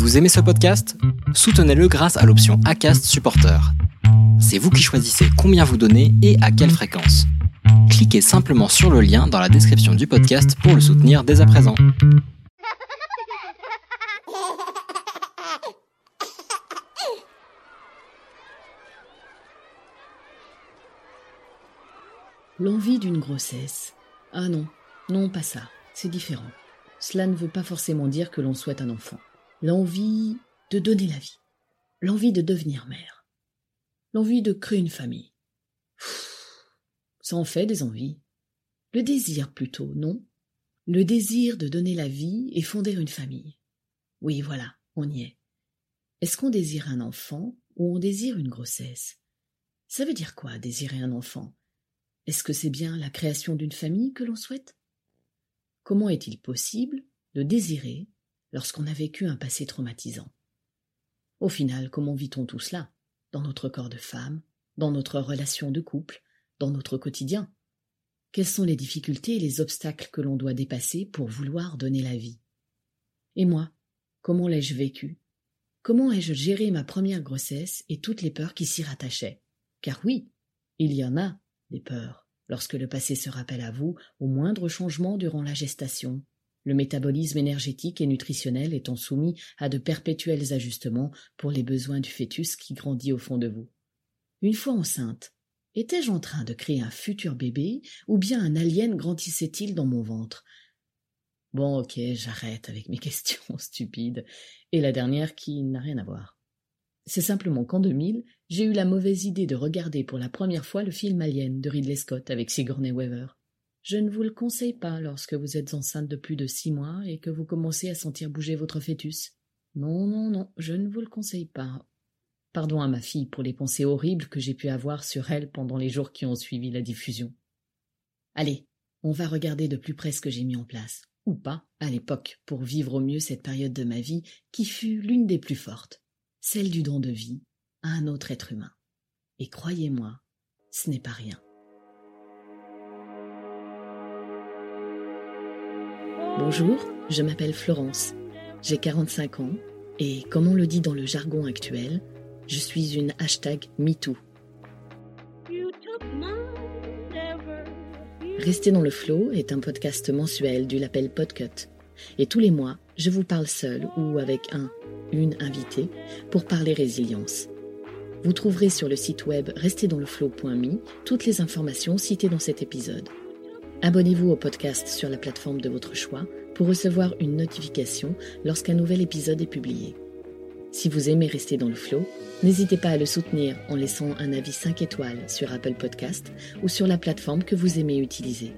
Vous aimez ce podcast? Soutenez-le grâce à l'option ACAST Supporter. C'est vous qui choisissez combien vous donnez et à quelle fréquence. Cliquez simplement sur le lien dans la description du podcast pour le soutenir dès à présent. L'envie d'une grossesse. Ah non, non pas ça, c'est différent. Cela ne veut pas forcément dire que l'on souhaite un enfant. L'envie de donner la vie. L'envie de devenir mère. L'envie de créer une famille. ça en fait des envies. Le désir plutôt, non Le désir de donner la vie et fonder une famille. Oui, voilà, on y est. Est-ce qu'on désire un enfant ou on désire une grossesse? Ça veut dire quoi, désirer un enfant? Est-ce que c'est bien la création d'une famille que l'on souhaite? Comment est-il possible de désirer lorsqu'on a vécu un passé traumatisant. Au final, comment vit-on tout cela? Dans notre corps de femme, dans notre relation de couple, dans notre quotidien? Quelles sont les difficultés et les obstacles que l'on doit dépasser pour vouloir donner la vie? Et moi, comment l'ai-je vécu? Comment ai-je géré ma première grossesse et toutes les peurs qui s'y rattachaient? Car oui, il y en a des peurs lorsque le passé se rappelle à vous au moindre changement durant la gestation, le métabolisme énergétique et nutritionnel étant soumis à de perpétuels ajustements pour les besoins du fœtus qui grandit au fond de vous. Une fois enceinte, étais-je en train de créer un futur bébé ou bien un alien grandissait-il dans mon ventre? Bon, ok, j'arrête avec mes questions stupides. Et la dernière qui n'a rien à voir. C'est simplement qu'en 2000, j'ai eu la mauvaise idée de regarder pour la première fois le film Alien de Ridley Scott avec Sigourney Weaver. Je ne vous le conseille pas lorsque vous êtes enceinte de plus de six mois et que vous commencez à sentir bouger votre fœtus. Non, non, non, je ne vous le conseille pas. Pardon à ma fille pour les pensées horribles que j'ai pu avoir sur elle pendant les jours qui ont suivi la diffusion. Allez, on va regarder de plus près ce que j'ai mis en place, ou pas, à l'époque, pour vivre au mieux cette période de ma vie qui fut l'une des plus fortes celle du don de vie à un autre être humain. Et croyez-moi, ce n'est pas rien. Bonjour, je m'appelle Florence, j'ai 45 ans et comme on le dit dans le jargon actuel, je suis une hashtag MeToo. Rester dans le flow est un podcast mensuel du label Podcut. Et tous les mois, je vous parle seul ou avec un une invitée pour parler résilience. Vous trouverez sur le site web restezdansleflow.me toutes les informations citées dans cet épisode. Abonnez-vous au podcast sur la plateforme de votre choix pour recevoir une notification lorsqu'un nouvel épisode est publié. Si vous aimez rester dans le flow, n'hésitez pas à le soutenir en laissant un avis 5 étoiles sur Apple Podcast ou sur la plateforme que vous aimez utiliser.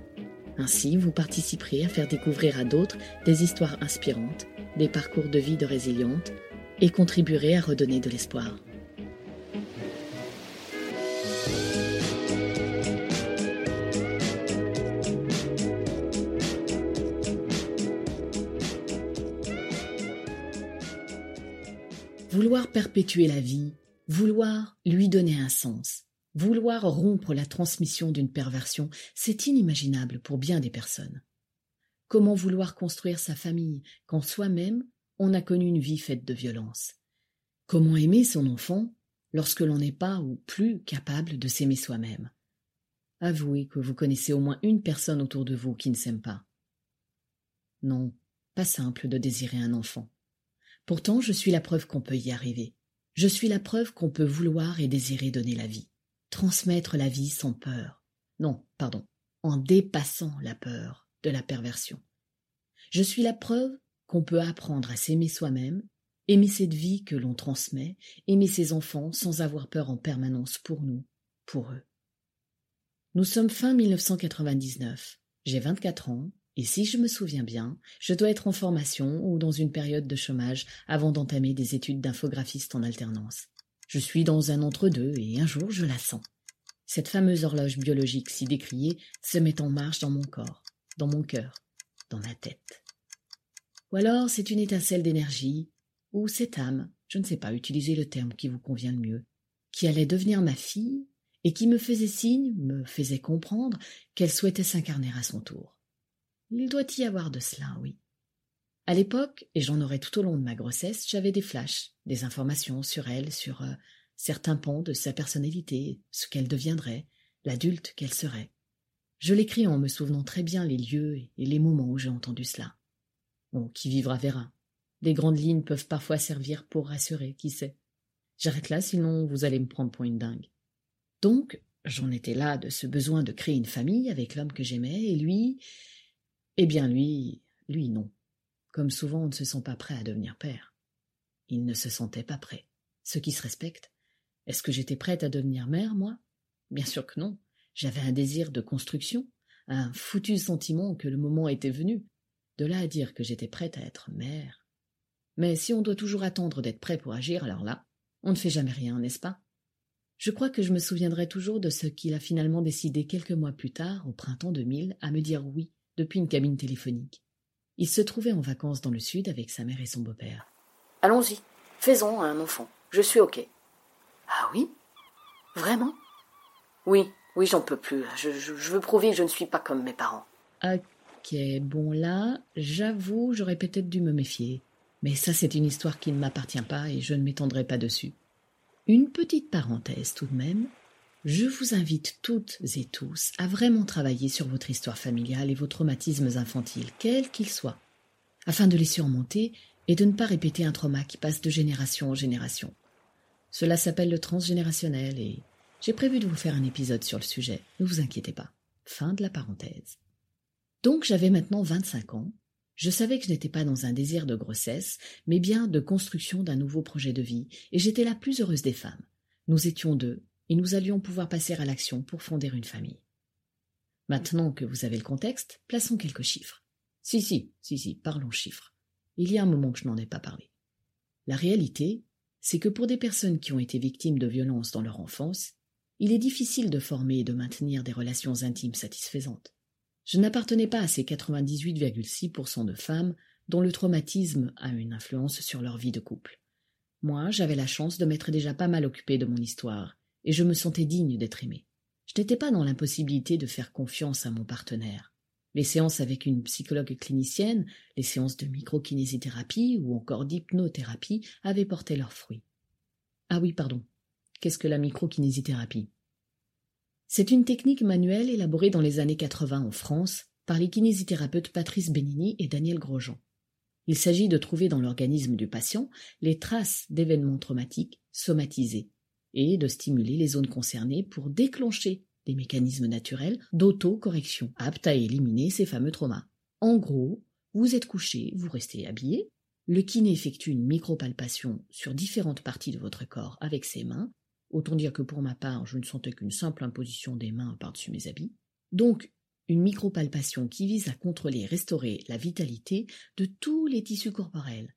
Ainsi, vous participerez à faire découvrir à d'autres des histoires inspirantes des parcours de vie de résilientes et contribuerait à redonner de l'espoir. Vouloir perpétuer la vie, vouloir lui donner un sens, vouloir rompre la transmission d'une perversion, c'est inimaginable pour bien des personnes. Comment vouloir construire sa famille quand soi-même on a connu une vie faite de violence? Comment aimer son enfant lorsque l'on n'est pas ou plus capable de s'aimer soi-même? Avouez que vous connaissez au moins une personne autour de vous qui ne s'aime pas. Non, pas simple de désirer un enfant. Pourtant, je suis la preuve qu'on peut y arriver. Je suis la preuve qu'on peut vouloir et désirer donner la vie. Transmettre la vie sans peur. Non, pardon, en dépassant la peur de la perversion. Je suis la preuve qu'on peut apprendre à s'aimer soi-même, aimer cette vie que l'on transmet, aimer ses enfants sans avoir peur en permanence pour nous, pour eux. Nous sommes fin 1999. J'ai 24 ans, et si je me souviens bien, je dois être en formation ou dans une période de chômage avant d'entamer des études d'infographiste en alternance. Je suis dans un entre-deux et un jour je la sens. Cette fameuse horloge biologique si décriée se met en marche dans mon corps dans mon cœur, dans ma tête. Ou alors c'est une étincelle d'énergie, ou cette âme, je ne sais pas utiliser le terme qui vous convient le mieux, qui allait devenir ma fille et qui me faisait signe, me faisait comprendre qu'elle souhaitait s'incarner à son tour. Il doit y avoir de cela, oui. À l'époque, et j'en aurais tout au long de ma grossesse, j'avais des flashs, des informations sur elle, sur euh, certains pans de sa personnalité, ce qu'elle deviendrait, l'adulte qu'elle serait. Je l'écris en me souvenant très bien les lieux et les moments où j'ai entendu cela. Bon, qui vivra verra. Les grandes lignes peuvent parfois servir pour rassurer, qui sait. J'arrête là, sinon vous allez me prendre pour une dingue. Donc, j'en étais là de ce besoin de créer une famille avec l'homme que j'aimais, et lui. Eh bien, lui, lui, non. Comme souvent, on ne se sent pas prêt à devenir père. Il ne se sentait pas prêt. Ce qui se respecte. Est-ce que j'étais prête à devenir mère, moi? Bien sûr que non. J'avais un désir de construction, un foutu sentiment que le moment était venu. De là à dire que j'étais prête à être mère. Mais si on doit toujours attendre d'être prêt pour agir, alors là, on ne fait jamais rien, n'est-ce pas? Je crois que je me souviendrai toujours de ce qu'il a finalement décidé quelques mois plus tard, au printemps 2000, à me dire oui, depuis une cabine téléphonique. Il se trouvait en vacances dans le sud avec sa mère et son beau-père. Allons-y, faisons un enfant. Je suis OK. Ah oui? Vraiment? Oui, oui, j'en peux plus. Je, je, veux prouver que je ne suis pas comme mes parents. Ok, bon là, j'avoue, j'aurais peut-être dû me méfier. Mais ça, c'est une histoire qui ne m'appartient pas et je ne m'étendrai pas dessus. Une petite parenthèse tout de même. Je vous invite toutes et tous à vraiment travailler sur votre histoire familiale et vos traumatismes infantiles, quels qu'ils soient, afin de les surmonter et de ne pas répéter un trauma qui passe de génération en génération. Cela s'appelle le transgénérationnel et j'ai prévu de vous faire un épisode sur le sujet, ne vous inquiétez pas. Fin de la parenthèse. Donc j'avais maintenant 25 ans je savais que je n'étais pas dans un désir de grossesse, mais bien de construction d'un nouveau projet de vie, et j'étais la plus heureuse des femmes. Nous étions deux, et nous allions pouvoir passer à l'action pour fonder une famille. Maintenant que vous avez le contexte, plaçons quelques chiffres. Si, si, si, si, parlons chiffres. Il y a un moment que je n'en ai pas parlé. La réalité, c'est que pour des personnes qui ont été victimes de violences dans leur enfance, il est difficile de former et de maintenir des relations intimes satisfaisantes. Je n'appartenais pas à ces 98,6% de femmes dont le traumatisme a une influence sur leur vie de couple. Moi, j'avais la chance de m'être déjà pas mal occupée de mon histoire, et je me sentais digne d'être aimée. Je n'étais pas dans l'impossibilité de faire confiance à mon partenaire. Les séances avec une psychologue clinicienne, les séances de microkinésithérapie ou encore d'hypnothérapie avaient porté leurs fruits. Ah oui, pardon. Qu'est-ce que la microkinésithérapie c'est une technique manuelle élaborée dans les années 80 en France par les kinésithérapeutes Patrice Benini et Daniel Grosjean. Il s'agit de trouver dans l'organisme du patient les traces d'événements traumatiques somatisés et de stimuler les zones concernées pour déclencher des mécanismes naturels d'auto-correction aptes à éliminer ces fameux traumas. En gros, vous êtes couché, vous restez habillé, le kiné effectue une micropalpation sur différentes parties de votre corps avec ses mains Autant dire que pour ma part, je ne sentais qu'une simple imposition des mains par-dessus mes habits. Donc, une micropalpation qui vise à contrôler et restaurer la vitalité de tous les tissus corporels,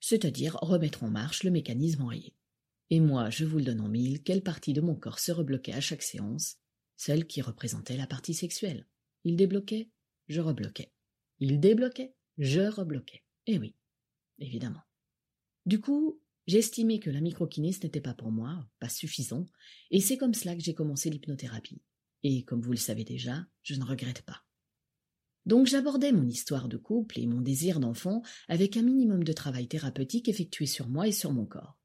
c'est-à-dire remettre en marche le mécanisme enrayé. Et moi, je vous le donne en mille, quelle partie de mon corps se rebloquait à chaque séance? Celle qui représentait la partie sexuelle. Il débloquait, je rebloquais. Il débloquait, je rebloquais. Eh oui, évidemment. Du coup, estimé que la microkiné n'était pas pour moi, pas suffisant, et c'est comme cela que j'ai commencé l'hypnothérapie. Et comme vous le savez déjà, je ne regrette pas. Donc j'abordais mon histoire de couple et mon désir d'enfant avec un minimum de travail thérapeutique effectué sur moi et sur mon corps.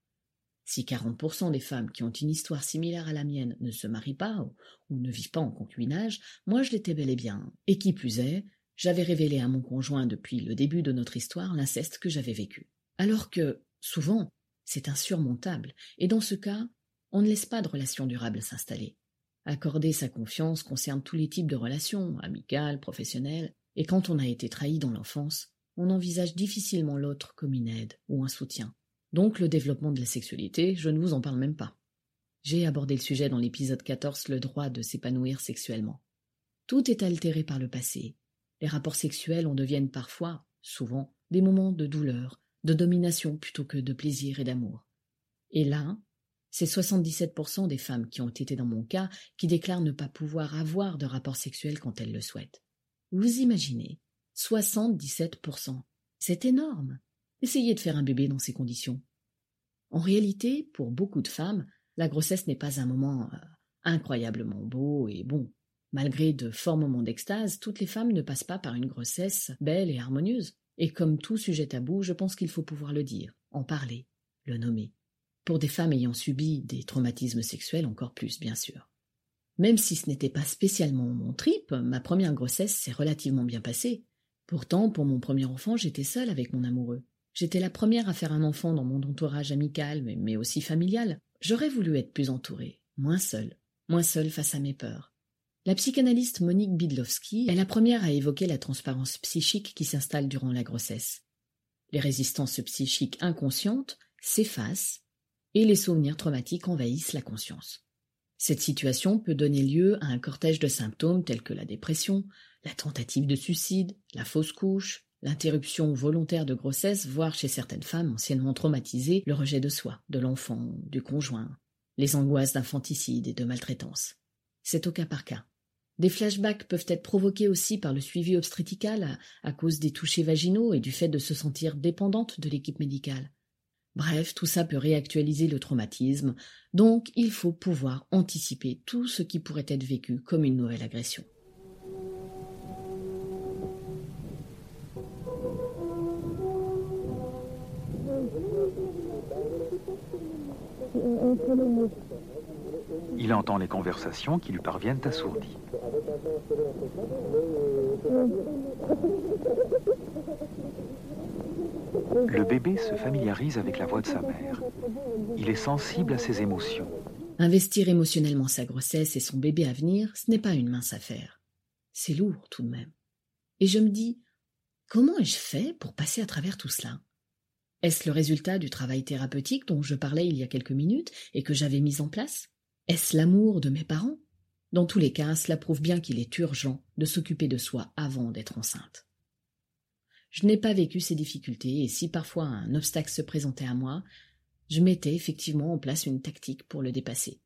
Si 40% des femmes qui ont une histoire similaire à la mienne ne se marient pas ou, ne vivent pas en concubinage, moi je l'étais bel et bien. Et qui plus est, j'avais révélé à mon conjoint depuis le début de notre histoire l'inceste que j'avais vécu. Alors que, souvent, c'est insurmontable, et dans ce cas, on ne laisse pas de relation durable s'installer. Accorder sa confiance concerne tous les types de relations, amicales, professionnelles, et quand on a été trahi dans l'enfance, on envisage difficilement l'autre comme une aide ou un soutien. Donc le développement de la sexualité, je ne vous en parle même pas. J'ai abordé le sujet dans l'épisode 14, le droit de s'épanouir sexuellement. Tout est altéré par le passé. Les rapports sexuels en deviennent parfois, souvent, des moments de douleur, de domination plutôt que de plaisir et d'amour. Et là, c'est 77% des femmes qui ont été dans mon cas qui déclarent ne pas pouvoir avoir de rapport sexuel quand elles le souhaitent. Vous imaginez 77%. C'est énorme. Essayez de faire un bébé dans ces conditions. En réalité, pour beaucoup de femmes, la grossesse n'est pas un moment euh, incroyablement beau et bon. Malgré de forts moments d'extase, toutes les femmes ne passent pas par une grossesse belle et harmonieuse. Et comme tout sujet tabou, je pense qu'il faut pouvoir le dire, en parler, le nommer. Pour des femmes ayant subi des traumatismes sexuels encore plus, bien sûr. Même si ce n'était pas spécialement mon trip, ma première grossesse s'est relativement bien passée. Pourtant, pour mon premier enfant, j'étais seule avec mon amoureux. J'étais la première à faire un enfant dans mon entourage amical, mais aussi familial. J'aurais voulu être plus entourée, moins seule, moins seule face à mes peurs. La psychanalyste Monique Bidlowski est la première à évoquer la transparence psychique qui s'installe durant la grossesse. Les résistances psychiques inconscientes s'effacent et les souvenirs traumatiques envahissent la conscience. Cette situation peut donner lieu à un cortège de symptômes tels que la dépression, la tentative de suicide, la fausse couche, l'interruption volontaire de grossesse, voire chez certaines femmes anciennement traumatisées, le rejet de soi, de l'enfant, du conjoint, les angoisses d'infanticide et de maltraitance. C'est au cas par cas. Des flashbacks peuvent être provoqués aussi par le suivi obstétrical à, à cause des touchés vaginaux et du fait de se sentir dépendante de l'équipe médicale. Bref, tout ça peut réactualiser le traumatisme, donc il faut pouvoir anticiper tout ce qui pourrait être vécu comme une nouvelle agression. Il entend les conversations qui lui parviennent assourdies. Le bébé se familiarise avec la voix de sa mère. Il est sensible à ses émotions. Investir émotionnellement sa grossesse et son bébé à venir, ce n'est pas une mince affaire. C'est lourd tout de même. Et je me dis, comment ai-je fait pour passer à travers tout cela? Est-ce le résultat du travail thérapeutique dont je parlais il y a quelques minutes et que j'avais mis en place? Est-ce l'amour de mes parents? Dans tous les cas, cela prouve bien qu'il est urgent de s'occuper de soi avant d'être enceinte. Je n'ai pas vécu ces difficultés et si parfois un obstacle se présentait à moi, je mettais effectivement en place une tactique pour le dépasser.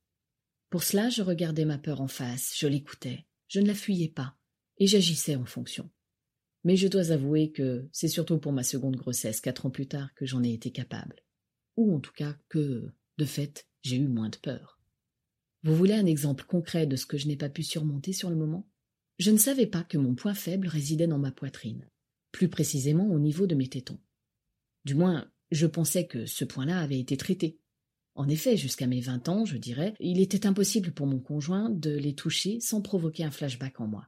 Pour cela, je regardais ma peur en face, je l'écoutais, je ne la fuyais pas, et j'agissais en fonction. Mais je dois avouer que c'est surtout pour ma seconde grossesse, quatre ans plus tard, que j'en ai été capable. Ou en tout cas que, de fait, j'ai eu moins de peur. Vous voulez un exemple concret de ce que je n'ai pas pu surmonter sur le moment? Je ne savais pas que mon point faible résidait dans ma poitrine, plus précisément au niveau de mes tétons. Du moins, je pensais que ce point-là avait été traité. En effet, jusqu'à mes vingt ans, je dirais, il était impossible pour mon conjoint de les toucher sans provoquer un flashback en moi.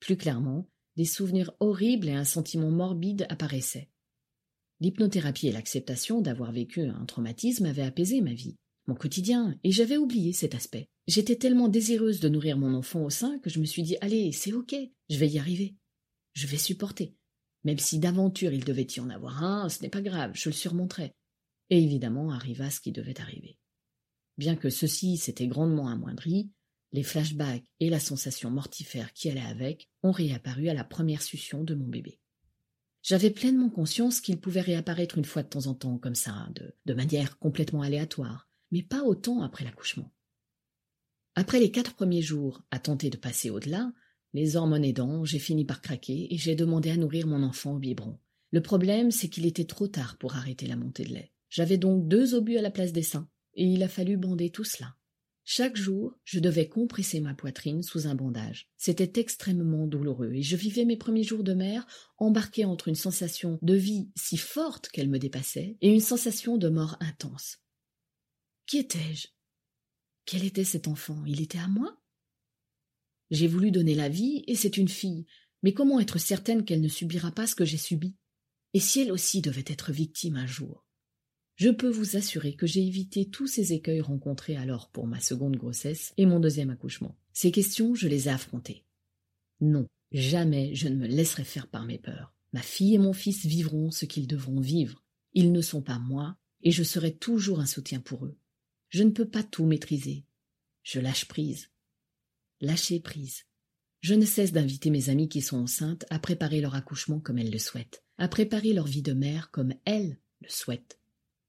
Plus clairement, des souvenirs horribles et un sentiment morbide apparaissaient. L'hypnothérapie et l'acceptation d'avoir vécu un traumatisme avaient apaisé ma vie, mon quotidien, et j'avais oublié cet aspect. J'étais tellement désireuse de nourrir mon enfant au sein que je me suis dit Allez, c'est ok, je vais y arriver. Je vais supporter. Même si d'aventure il devait y en avoir un, ce n'est pas grave, je le surmonterai. Et évidemment arriva ce qui devait arriver. Bien que ceci s'était grandement amoindri, les flashbacks et la sensation mortifère qui allait avec ont réapparu à la première succion de mon bébé. J'avais pleinement conscience qu'il pouvait réapparaître une fois de temps en temps, comme ça, de, de manière complètement aléatoire, mais pas autant après l'accouchement. Après les quatre premiers jours à tenter de passer au-delà, les hormones aidant, j'ai fini par craquer et j'ai demandé à nourrir mon enfant au biberon. Le problème, c'est qu'il était trop tard pour arrêter la montée de lait. J'avais donc deux obus à la place des seins, et il a fallu bander tout cela. Chaque jour, je devais compresser ma poitrine sous un bandage. C'était extrêmement douloureux et je vivais mes premiers jours de mère embarquée entre une sensation de vie si forte qu'elle me dépassait et une sensation de mort intense. Qui étais-je? Quel était cet enfant? Il était à moi? J'ai voulu donner la vie et c'est une fille, mais comment être certaine qu'elle ne subira pas ce que j'ai subi? Et si elle aussi devait être victime un jour? Je peux vous assurer que j'ai évité tous ces écueils rencontrés alors pour ma seconde grossesse et mon deuxième accouchement. Ces questions, je les ai affrontées. Non, jamais je ne me laisserai faire par mes peurs. Ma fille et mon fils vivront ce qu'ils devront vivre. Ils ne sont pas moi, et je serai toujours un soutien pour eux. Je ne peux pas tout maîtriser. Je lâche prise. Lâcher prise. Je ne cesse d'inviter mes amies qui sont enceintes à préparer leur accouchement comme elles le souhaitent, à préparer leur vie de mère comme elles le souhaitent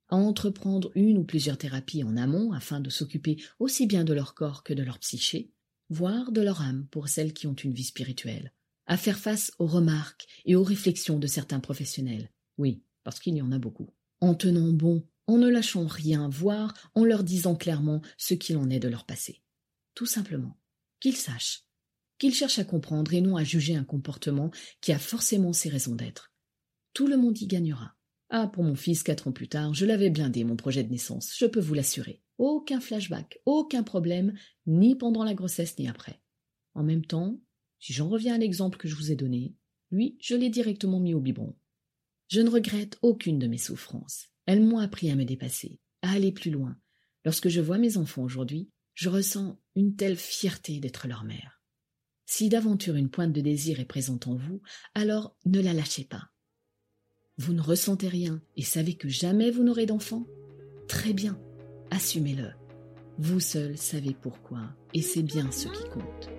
à entreprendre une ou plusieurs thérapies en amont afin de s'occuper aussi bien de leur corps que de leur psyché, voire de leur âme pour celles qui ont une vie spirituelle, à faire face aux remarques et aux réflexions de certains professionnels, oui, parce qu'il y en a beaucoup, en tenant bon, en ne lâchant rien, voire en leur disant clairement ce qu'il en est de leur passé. Tout simplement, qu'ils sachent, qu'ils cherchent à comprendre et non à juger un comportement qui a forcément ses raisons d'être, Tout le monde y gagnera. Ah, pour mon fils, quatre ans plus tard, je l'avais blindé, mon projet de naissance, je peux vous l'assurer. Aucun flashback, aucun problème, ni pendant la grossesse, ni après. En même temps, si j'en reviens à l'exemple que je vous ai donné, lui, je l'ai directement mis au biberon. Je ne regrette aucune de mes souffrances. Elles m'ont appris à me dépasser, à aller plus loin. Lorsque je vois mes enfants aujourd'hui, je ressens une telle fierté d'être leur mère. Si d'aventure une pointe de désir est présente en vous, alors ne la lâchez pas. Vous ne ressentez rien et savez que jamais vous n'aurez d'enfant? Très bien, assumez-le. Vous seul savez pourquoi et c'est bien ce qui compte.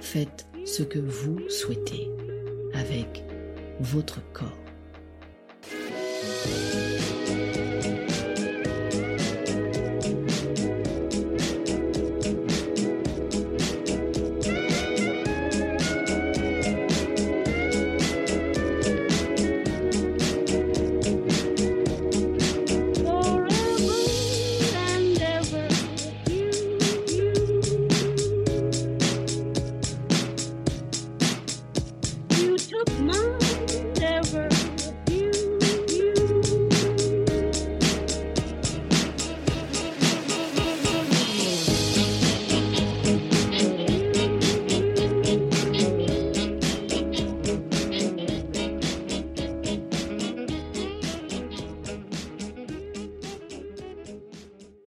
Faites ce que vous souhaitez avec votre corps.